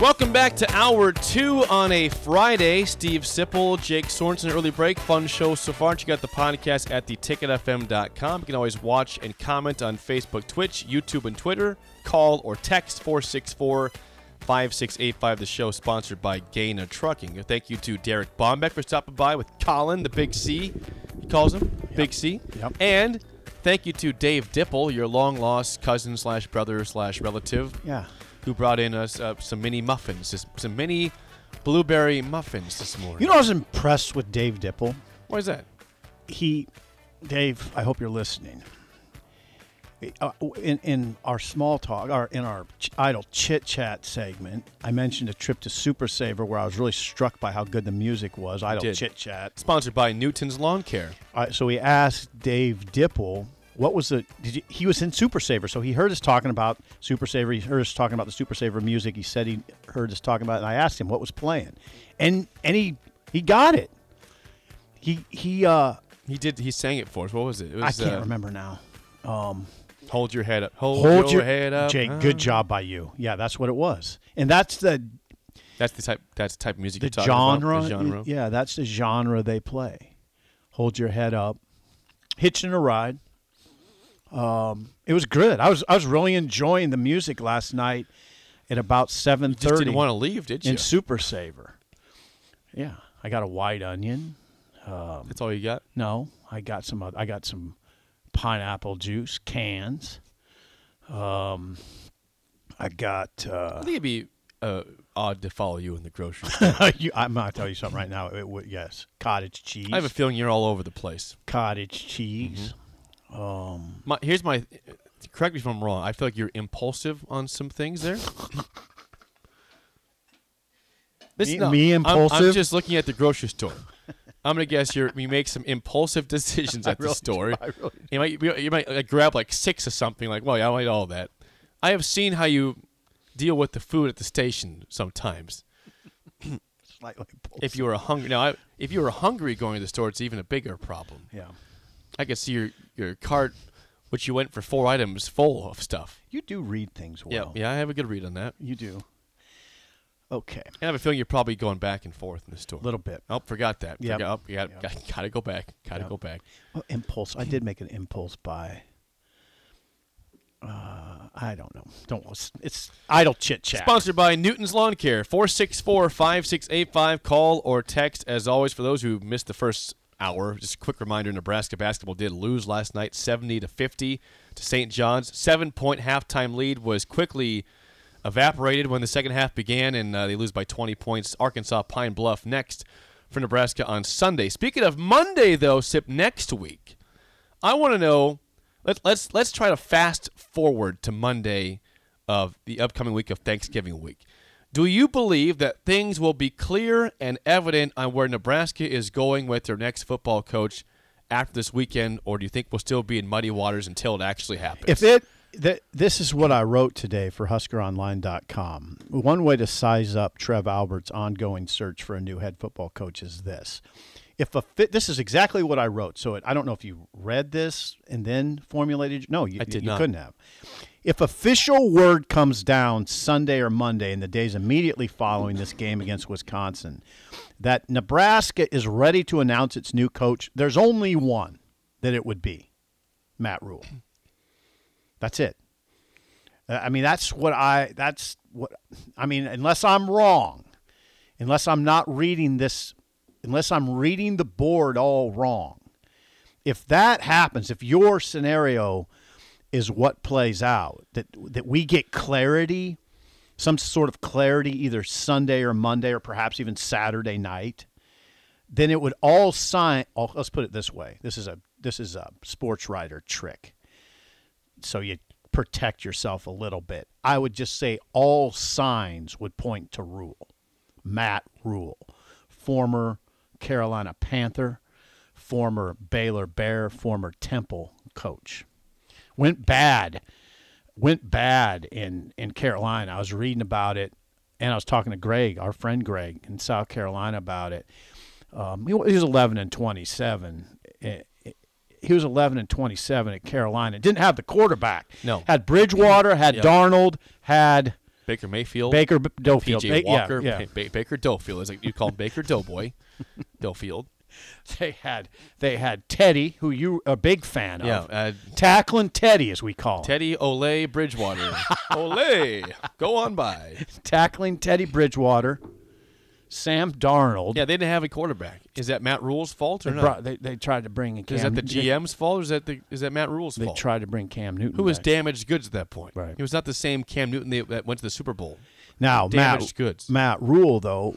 Welcome back to hour two on a Friday. Steve Sipple, Jake Sorensen, early break. Fun show so far. Check out the podcast at theticketfm.com. You can always watch and comment on Facebook, Twitch, YouTube, and Twitter. Call or text 464 5685. The show sponsored by Gaina Trucking. Thank you to Derek Bombeck for stopping by with Colin, the Big C. He calls him Big C. Yep. And thank you to Dave Dipple, your long lost cousin slash brother slash relative Yeah. Who brought in us uh, some mini muffins, just some mini blueberry muffins this morning. You know, I was impressed with Dave Dipple. Why is that? He, Dave, I hope you're listening. Uh, in, in our small talk, or in our ch- idle chit chat segment, I mentioned a trip to Super Saver where I was really struck by how good the music was. Idle did. chit chat. Sponsored by Newton's Lawn Care. Uh, so we asked Dave Dipple what was the did you, he was in Super Saver, so he heard us talking about Super Saver. He heard us talking about the Super Saver music. He said he heard us talking about it, and I asked him what was playing, and and he he got it. He he uh He did. He sang it for us. What was it? It I can't uh, remember now. Um, Hold your head up. Hold, hold your, your head up. Jake. Uh, Good job by you. Yeah, that's what it was, and that's the That's the type. That's the type of music the you're talking genre. about. The genre. Yeah, that's the genre they play. Hold your head up, hitching a ride. Um, it was good. I was I was really enjoying the music last night at about seven thirty didn't want to leave, did you? in Super Saver. Yeah, I got a white onion. That's all you got. No, I got some. I got some pineapple juice cans. Um, I got. I Uh, think it'd be uh, odd to follow you in the grocery store. you, I'm gonna tell you something right now. It would yes, cottage cheese. I have a feeling you're all over the place. cottage cheese. Mm-hmm. Um, My, here's my. Correct me if I'm wrong. I feel like you're impulsive on some things there. This- Me- no, me I'm- I'm, just looking at the grocery store. I'm gonna guess you're you make some impulsive decisions at the really store. do. I really You might you, you might like, grab like six of something like, well, yeah, I want all that. I have seen how you deal with the food at the station sometimes. slightly impulsive. If you were hungry, now I, if you were hungry going to the store, it's even a bigger problem. yeah, I could see your your cart, which you went for four items, full of stuff. you do read things well. Yeah, yeah, I have a good read on that. you do. Okay, I have a feeling you're probably going back and forth in the store. a little bit. Oh, forgot that. Yep. Forgot, oh, you got, Yep. got, gotta go back. Gotta Yep. go back. Well, impulse. I did make an impulse buy. Uh, I don't know. Don't. It's, it's idle chit chat. Sponsored by Newton's Lawn Care. 464-5685. Call or text. As always, for those who missed the first hour, just a quick reminder: Nebraska basketball did lose last night, 70 to 50 to St. John's. Seven-point halftime lead was quickly evaporated when the second half began, and uh, they lose by 20 points. Arkansas Pine Bluff next for Nebraska on Sunday. Speaking of Monday, though, Sip next week. I want to know. Let's let's let's try to fast forward to Monday of the upcoming week of Thanksgiving week. Do you believe that things will be clear and evident on where Nebraska is going with their next football coach after this weekend, or do you think we'll still be in muddy waters until it actually happens? If it th- this is what I wrote today for HuskerOnline.com. One way to size up Trev Alberts' ongoing search for a new head football coach is this: if a fit, this is exactly what I wrote. So it, I don't know if you read this and then formulated. No, you, you not. couldn't have. If official word comes down Sunday or Monday in the days immediately following this game against Wisconsin, that Nebraska is ready to announce its new coach, there's only one that it would be Matt Rhule. That's it. Uh, I mean, that's what I. That's what I mean. Unless I'm wrong, unless I'm not reading this, unless I'm reading the board all wrong. If that happens, if your scenario is what plays out, that that we get clarity, some sort of clarity, either Sunday or Monday or perhaps even Saturday night, then it would all sign. oh, Let's put it this way: this is a this is a sports writer trick. So you protect yourself a little bit. I would just say all signs would point to Rhule. Matt Rhule, former Carolina Panther, former Baylor Bear, former Temple coach. Went bad. Went bad in in Carolina. I was reading about it and I was talking to Greg, our friend Greg in South Carolina about it. Um, he, was 11 and 27. Eh, He was 11 and 27 at Carolina. Didn't have the quarterback. No. Had Bridgewater, had. Darnold, had Baker Mayfield, Baker B- Dofield. PJ Ba- Walker, yeah. Ba- Baker Dofield. It's like you call him Baker Doughboy, Dofield. They had they had Teddy, who you a big fan of. Yeah, uh, Tackling Teddy, as we call him. Teddy Ole Bridgewater. Ole, go on by. Tackling Teddy Bridgewater. Sam Darnold. Yeah, they didn't have a quarterback. Is that Matt Rhule's fault or They, not? brought, they, they tried to bring in Cam is that the GM's fault or is that the is that Matt Rhule's They fault? tried to bring Cam Newton. Who was back. damaged goods at that point? Right. He was not the same Cam Newton that that went to the Super Bowl. Now, damaged Matt, goods. Matt Rhule, though,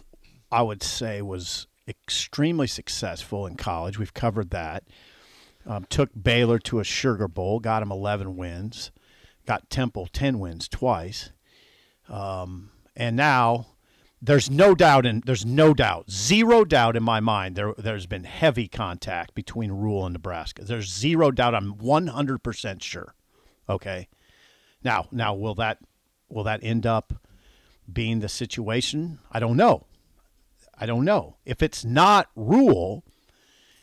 I would say was extremely successful in college. We've covered that. Um, took Baylor to a Sugar Bowl, got him 11 wins, got Temple 10 wins twice. Um, and now there's no doubt and there's no doubt, zero doubt in my mind there there's been heavy contact between Rhule and Nebraska. There's zero doubt. I'm 100% sure. Okay. Now, now will that will that end up being the situation? I don't know. I don't know. If it's not Rhule,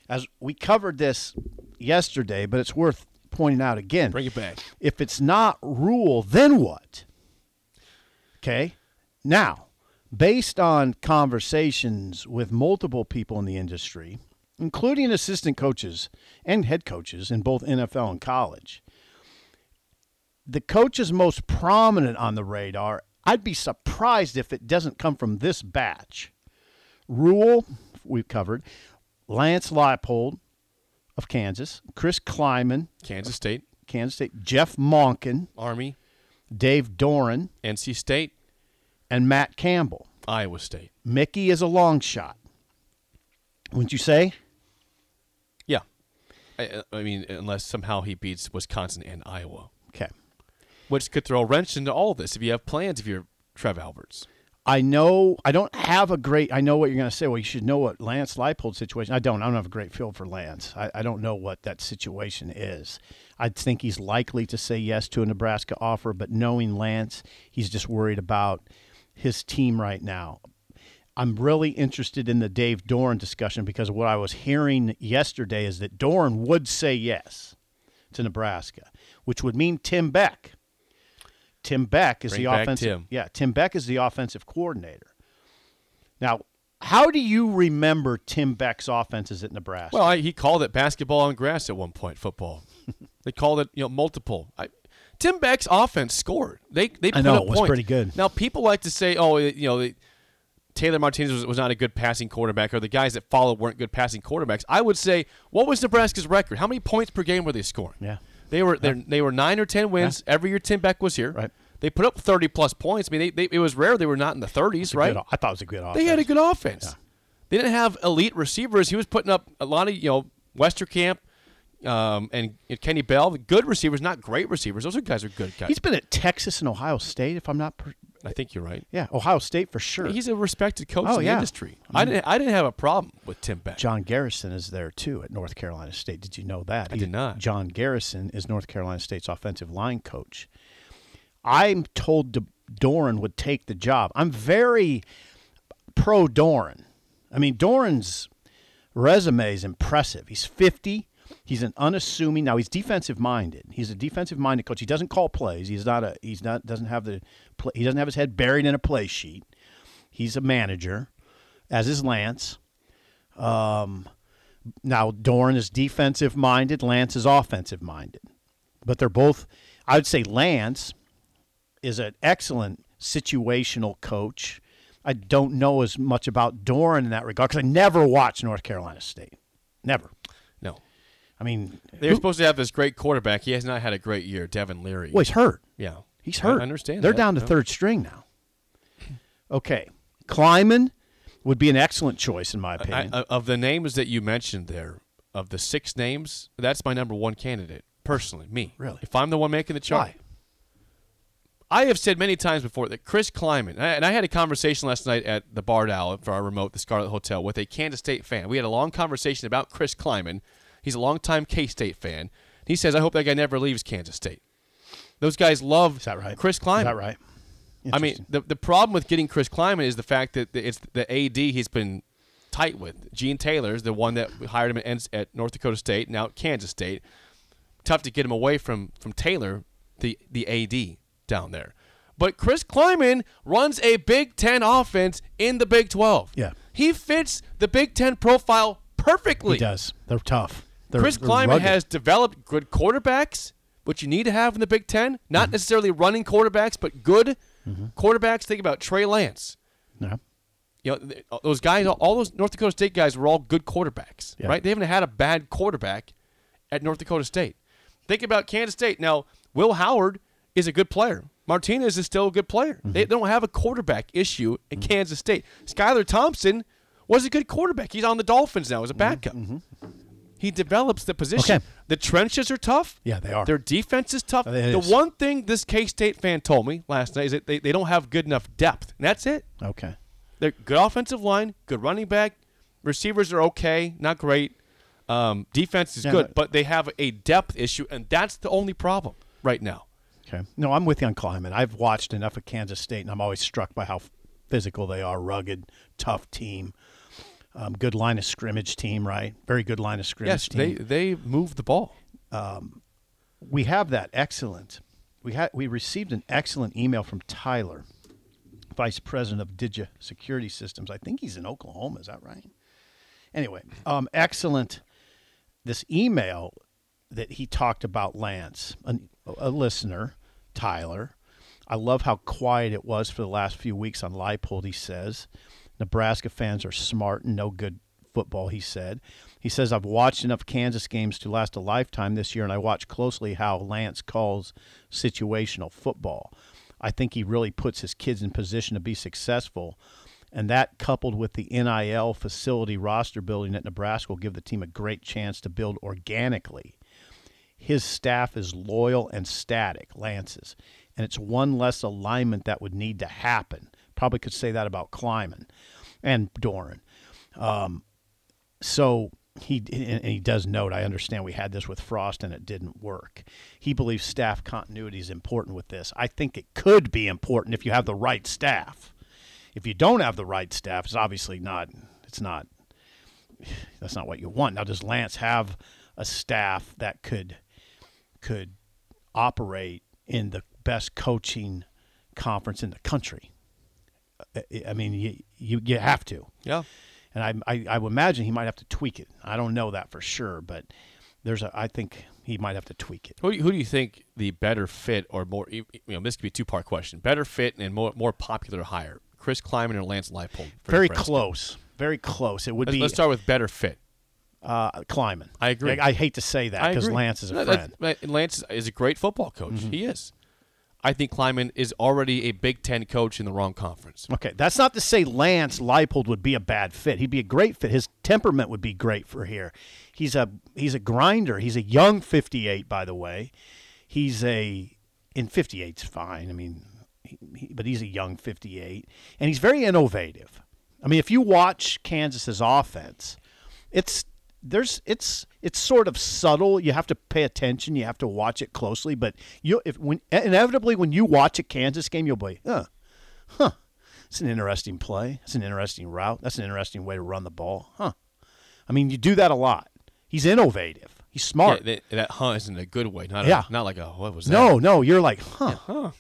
as we covered this yesterday, but it's worth pointing out again. Bring it back. If it's not Rhule, then what? Okay. Now, based on conversations with multiple people in the industry, including assistant coaches and head coaches in both NFL and college, the coaches most prominent on the radar, I'd be surprised if it doesn't come from this batch. Rhule, we've covered, Lance Leipold of Kansas, Chris Klieman, Kansas State, Kansas State, Jeff Monken, Army, Dave Doeren, NC State, and Matt Campbell. Iowa State. Mickey is a long shot. Wouldn't you say? Yeah. I, I mean, unless somehow he beats Wisconsin and Iowa, Okay. which could throw a wrench into all this if you have plans if you're Trev Alberts. I know I don't have a great. I know what you're going to say. Well, you should know what Lance Leipold's situation. I don't. I don't have a great feel for Lance. I, I don't know what that situation is. I think he's likely to say yes to a Nebraska offer, but knowing Lance, he's just worried about his team right now. I'm really interested in the Dave Doeren discussion because what I was hearing yesterday is that Doeren would say yes to Nebraska, which would mean Tim Beck. Tim Beck is Bring the offensive. Tim. Yeah, Tim Beck is the offensive coordinator. Now, how do you remember Tim Beck's offenses at Nebraska? Well, I, he called it basketball on grass at one point, football. they called it, you know, multiple. I, Tim Beck's offense scored. They they put I know, up it was points. pretty good. Now people like to say, oh, you know, they, Taylor Martinez was, was not a good passing quarterback, or the guys that followed weren't good passing quarterbacks. I would say, what was Nebraska's record? How many points per game were they scoring? Yeah. they were they they were nine or ten wins every year. Tim Beck was here. Right. They put up thirty plus points. I mean, they, they, it was rare they were not in the thirties, right? Good- I thought it was a good offense. They had a good offense. They didn't have elite receivers. He was putting up a lot of you know Westerkamp um, and Kenny Bell, good receivers, not great receivers. Those are guys are good guys. He's been at Texas and Ohio State, if I'm not. Per- I think you're right. yeah, Ohio State for sure. He's a respected coach Oh, in the yeah. industry. I didn't. I didn't have a problem with Tim Beck. John Garrison is there too at North Carolina State. Did you know that? I did not. John Garrison is North Carolina State's offensive line coach. I'm told D- Doeren would take the job. I'm very pro Doeren. I mean, Doeren's resume is impressive. He's 50. He's an unassuming. Now he's defensive minded. He's a defensive minded coach. He doesn't call plays. He's not a. He's not. Doesn't have the. He doesn't have his head buried in a play sheet. He's a manager, as is Lance. Um, now Doeren is defensive minded. Lance is offensive minded, but they're both. I would say Lance is an excellent situational coach. I don't know as much about Doeren in that regard because I never watched North Carolina State. Never. No, I mean, they were supposed to have this great quarterback. He has not had a great year. Devin Leary. well, he's hurt. yeah, He's hurt. I understand. They're that, down to yeah. third string now. Okay, Klieman would be an excellent choice in my I, opinion. I- of the names that you mentioned there, of the six names, that's my number one candidate personally. Me, Really? If I'm the one making the chart, Why? I have said many times before that Chris Klieman, and I- and I had a conversation last night at the Bard Owl for our remote, the Scarlet Hotel, with a Kansas State fan. We had a long conversation about Chris Klieman. He's a longtime K State fan. He says, I hope that guy never leaves Kansas State. Those guys love Is that right? Chris Klieman. Is that right? I mean, the the problem with getting Chris Klieman is the fact that it's the AD he's been tight with. Gene Taylor's the one that hired him at, at North Dakota State, now at Kansas State. Tough to get him away from from Taylor, the the AD down there. But Chris Klieman runs a Big Ten offense in the Big Twelve. Yeah. he fits the Big Ten profile perfectly. he does. They're tough. They're, Chris Klieman has developed good quarterbacks, which you need to have in the Big Ten. Not Mm-hmm. necessarily running quarterbacks, but good quarterbacks. Think about Trey Lance. Yeah. You know, those guys, all those North Dakota State guys were all good quarterbacks, Yeah. right? They haven't had a bad quarterback at North Dakota State. Think about Kansas State. Now, Will Howard is a good player. Martinez is still a good player. Mm-hmm. They don't have a quarterback issue in Kansas State. Skylar Thompson was a good quarterback. He's on the Dolphins now as a backup. He develops the position. Okay. The trenches are tough. Yeah, they are. Their defense is tough. It the is. one thing this K State fan told me last night is that they, they don't have good enough depth. And that's it. Okay. They're good offensive line, good running back, receivers are okay, not great. Um, defense is Yeah, good, but- but they have a depth issue, and that's the only problem right now. Okay. No, I'm with you on Klieman. I've watched enough of Kansas State, and I'm always struck by how physical they are, rugged, tough team. Um, good line of scrimmage team, right? Very good line of scrimmage Yes, team. they they move the ball. we have that excellent. We had we received an excellent email from Tyler, vice president of Digi Security Systems. I think he's in Oklahoma. Is that right? Anyway, um, excellent. This email that he talked about Lance, an, a listener, Tyler. I love how quiet it was for the last few weeks on Leipold. He says Nebraska fans are smart and know good football. He said. He says I've watched enough Kansas games to last a lifetime this year, and I watch closely how Lance calls situational football. I think he really puts his kids in position to be successful. And that, coupled with the NIL facility roster building at Nebraska, will give the team a great chance to build organically. His staff is loyal and static, Lance's, and it's one less alignment that would need to happen. Probably could say that about Klieman and Doeren. Um, so he and he does note. I understand we had this with Frost and it didn't work. He believes staff continuity is important with this. I think it could be important if you have the right staff. If you don't have the right staff, it's obviously not. It's not. That's not what you want. Now, does Lance have a staff that could could operate in the best coaching conference in the country? I- mean, you you, you have to Yeah. and I, I I would imagine he might have to tweak it. I don't know that for sure, but there's a I think he might have to tweak it. Who, do you- who do you think the better fit or more? You know, this could be a two part question. Better fit and more more popular hire: Chris Klieman or Lance Leipold? Very close, very close. It would Let's, be let's start with better fit. uh, Klieman. I agree. I, I hate to say that because. Lance is a No, friend. Mm-hmm. Lance is- is a great football coach. He is. I think Klieman is already a Big Ten coach in the wrong conference. Okay, that's not to say Lance Leipold would be a bad fit. He'd be a great fit. His temperament would be great for here. He's a he's a grinder. He's a young 58, by the way. He's a in 58's fine. I mean, he, he, but he's a young 58, and he's very innovative. I mean, if you watch Kansas's offense, it's there's it's it's sort of subtle. You have to pay attention. You have to watch it closely. But you if when inevitably when you watch a Kansas game, you'll be, huh, huh. It's an interesting play. It's an interesting route. That's an interesting way to run the ball, huh? I mean, you do that a lot. He's innovative. He's smart. Yeah, that, that huh isn't a good way. Not Yeah. a, not like a what was that? No, no, you're like, huh.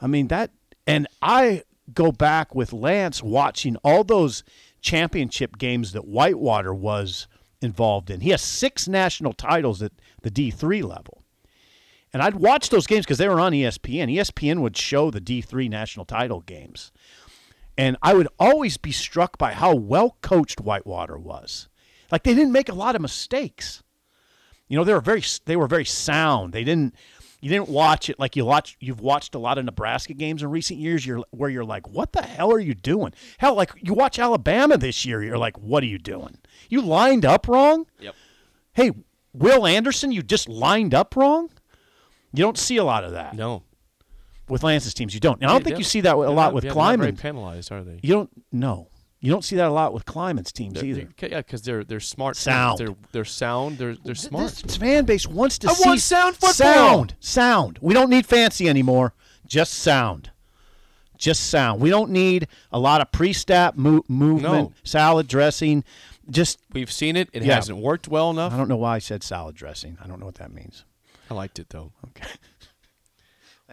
I mean that, and I go back with Lance watching all those championship games that Whitewater was involved in. He has six national titles at the D three level, and I'd watch those games because they were on ESPN. ESPN would show the D three national title games, and I would always be struck by how well coached Whitewater was. Like they didn't make a lot of mistakes. You know, they were very they were very sound. They didn't you didn't watch it like you watch you've watched a lot of Nebraska games in recent years you're where you're like what the hell are you doing? Hell like you watch Alabama this year you're like what are you doing? You lined up wrong? Yep. Hey, Will Anderson, you just lined up wrong. You don't see a lot of that No. with Lance's teams. You don't. And I don't think Yeah, you see that a lot not- with yeah, they're Klieman. penalized, are they? You don't. No, you don't see that a lot with Klieman's teams They're- either. they- yeah, because they're they're smart. Sound. They're they're sound. They're they're smart. This fan base wants to I see want sound football. Sound, sound. We don't need fancy anymore. Just sound. Just sound. We don't need a lot of pre-snap mo- movement, No. salad dressing. Just We've seen it. It Yeah. hasn't worked well enough. I don't know why I said salad dressing. I don't know what that means. I liked it though. Okay.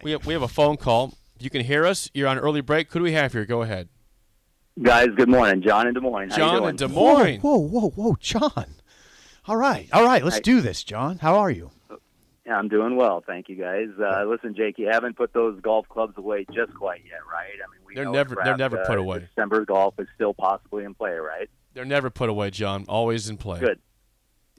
We have, we have a phone call. You can hear us. You're on early break. Who do we have here? Go ahead. Guys, good morning. John in Des Moines. How you John doing? in Des Moines. Whoa, whoa, whoa, whoa, John. All right, all right. Let's Hi. do this, John. How are you? Yeah, I'm doing well, thank you, guys. Uh, listen, Jake, you haven't put those golf clubs away just quite yet, right? I mean, we They're know never- they're never Nebraska, put away. December golf is still possibly in play, right? They're never put away, John. Always in play. Good.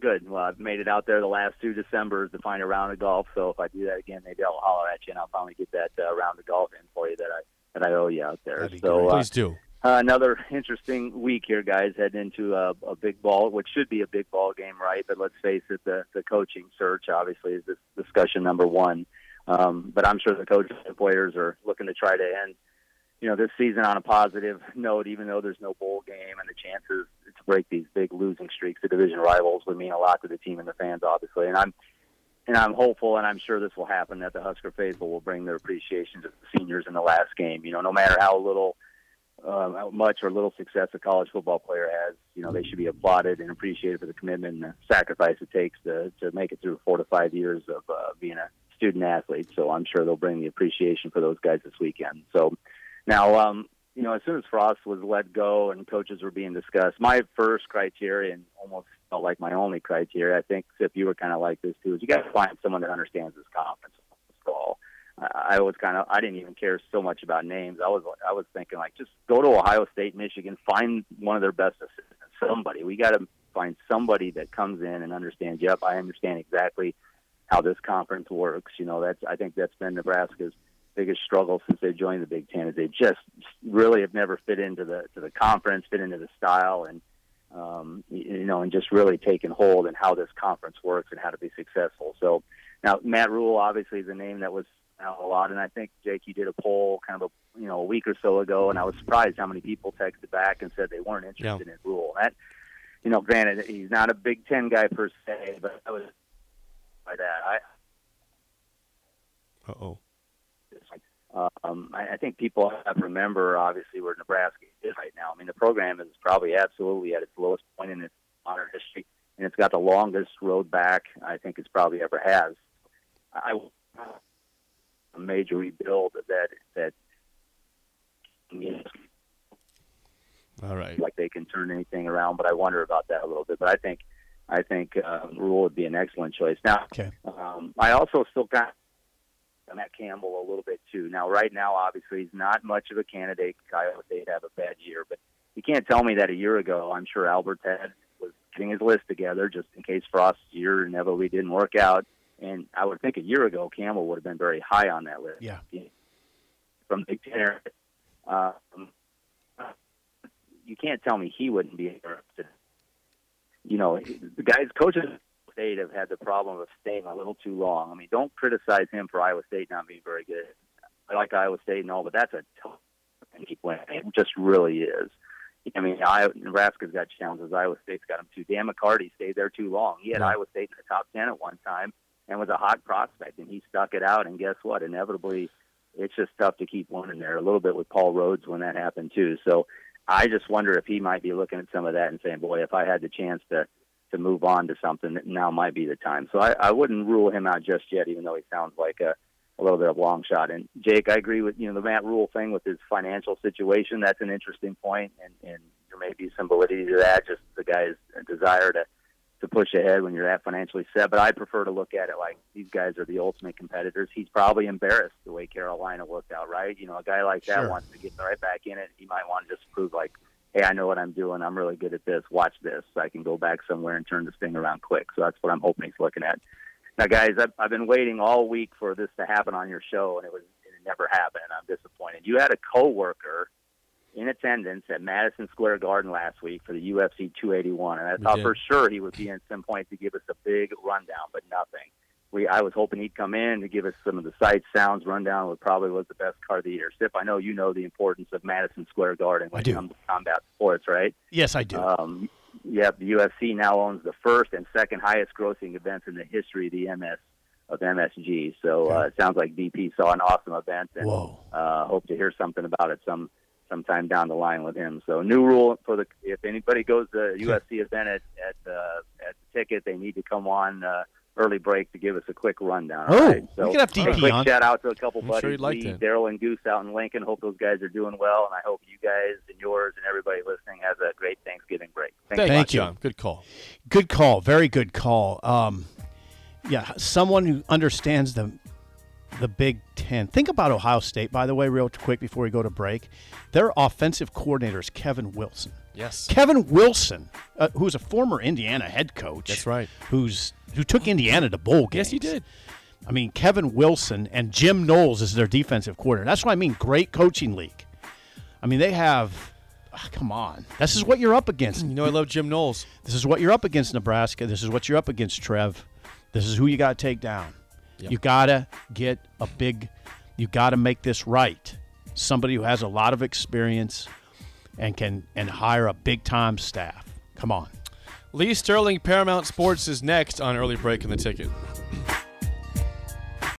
Good. Well, I've made it out there the last two Decembers to find a round of golf. So if I do that again, maybe I'll holler at you and I'll finally get that uh, round of golf in for you that I that I owe you out there. That'd be so uh, Please do. Uh, another interesting week here, guys. Heading into a, a big ball, which should be a big ball game, right? But let's face it, the the coaching search obviously is this discussion number one. Um, but I'm sure the coaches and players are looking to try to end, you know, this season on a positive note. Even though there's no bowl game and the chances to break these big losing streaks to division rivals would mean a lot to the team and the fans, obviously. And I'm and I'm hopeful, and I'm sure this will happen, that the Husker faithful will bring their appreciation to the seniors in the last game. You know, no matter how little um, how much or little success a college football player has, you know, they should be applauded and appreciated for the commitment and the sacrifice it takes to, to make it through four to five years of uh, being a student athlete. So I'm sure they'll bring the appreciation for those guys this weekend. So now, um, you know, as soon as Frost was let go and coaches were being discussed, my first criteria and almost felt like my only criteria, I think, if you were kind of like this too, is you got to find someone that understands this conference football. I was kind of I didn't even care so much about names. I was I was thinking like just go to Ohio State, Michigan, find one of their best assistants, somebody. We got to find somebody that comes in and understands. Yep, I understand exactly how this conference works. You know, that's I think that's been Nebraska's biggest struggle since they joined the Big Ten is they just really have never fit into the to the conference, fit into the style, and um, you know, and just really taken hold in how this conference works and how to be successful. So now Matt Rhule obviously is a name that was out a lot, and I think Jake, you did a poll kind of a you know a week or so ago, and I was surprised how many people texted back and said they weren't interested in Rhule. That you know, granted, he's not a Big Ten guy per se, but I was by that. I Uh oh. um, I, I think people have to remember, obviously, where Nebraska is right now. I mean, the program is probably absolutely at its lowest point in its modern history, and it's got the longest road back I think it's probably ever has. I a major rebuild that that you know, All right. like they can turn anything around, but I wonder about that a little bit. But I think I think uh, Rhule would be an excellent choice. Now, Okay. um, I also still got Matt Campbell a little bit too. Now, right now, obviously, he's not much of a candidate. Iowa State have a bad year, but you can't tell me that a year ago. I'm sure Albert had was getting his list together just in case Frost's year inevitably didn't work out. And I would think a year ago Campbell would have been very high on that list. Yeah. From Big Ten, um, you can't tell me he wouldn't be. You know, the guys, coaches State have had the problem of staying a little too long. I mean, don't criticize him for Iowa State not being very good. I like Iowa State and all, but that's a tough winning. It just really is. I mean, Iowa, Nebraska's got challenges. Iowa State's got them too. Dan McCarty stayed there too long. He had Yeah. Iowa State in the top ten at one time and was a hot prospect, and he stuck it out. And guess what? Inevitably, it's just tough to keep winning there. A little bit with Paul Rhoads when that happened too. So I just wonder if he might be looking at some of that and saying, "Boy, if I had the chance to to move on to something, now might be the time." So I, I wouldn't rule him out just yet, even though he sounds like a a little bit of long shot. And Jake, I agree with you know the Matt Rhule thing with his financial situation. That's an interesting point, and and there may be some validity to that. Just the guy's desire to to push ahead when you're that financially set. But I prefer to look at it like these guys are the ultimate competitors. He's probably embarrassed the way Carolina worked out, right? You know, a guy like that Sure. wants to get right back in it. He might want to just prove like, hey, I know what I'm doing. I'm really good at this. Watch this. I can go back somewhere and turn this thing around quick. So that's what I'm hoping he's looking at. Now, guys, I've, I've been waiting all week for this to happen on your show, and it was it never happened. And I'm disappointed. You had a coworker in attendance at Madison Square Garden last week for the UFC 281, and I We thought did. for sure he would be in some point to give us a big rundown, but nothing. We I was hoping he'd come in to give us some of the sights, sounds, rundown. What probably was the best card of the year. Sip, I know you know the importance of Madison Square Garden when I do. it comes to combat sports, right? Yes, I do. Um, yep, the UFC now owns the first and second highest grossing events in the history of the MS of MSG. So uh, it sounds like DP saw an awesome event, and Whoa. uh, hope to hear something about it some sometime down the line with him. So new rule for the if anybody goes to UFC event at at, uh, at the ticket, they need to come on. Uh, Early break to give us a quick rundown. Oh, right? we so could have a DP quick on. shout out to a couple I'm buddies, he'd like Daryl, and Goose out in Lincoln. Hope those guys are doing well, and I hope you guys and yours and everybody listening has a great Thanksgiving break. Thanks Thank, you, you. John. Good call. Good call. Very good call. Um, yeah, someone who understands the the Big Ten. Think about Ohio State, by the way, real quick before we go to break. Their offensive coordinator is Kevin Wilson. Yes. Kevin Wilson, uh, who's a former Indiana head coach. That's right. Who's who took Indiana to bowl games. Yes, he did. I mean, Kevin Wilson and Jim Knowles is their defensive coordinator. That's what I mean. Great coaching league. I mean, they have. ah, come on, this is what you're up against. You know, I love Jim Knowles. This is what you're up against, Nebraska. This is what you're up against, Trev. This is who you got to take down. Yep. You got to get a big, you got to make this right. Somebody who has a lot of experience and can and hire a big time staff. Come on. Lee Sterling, Paramount Sports is next on early break in the ticket.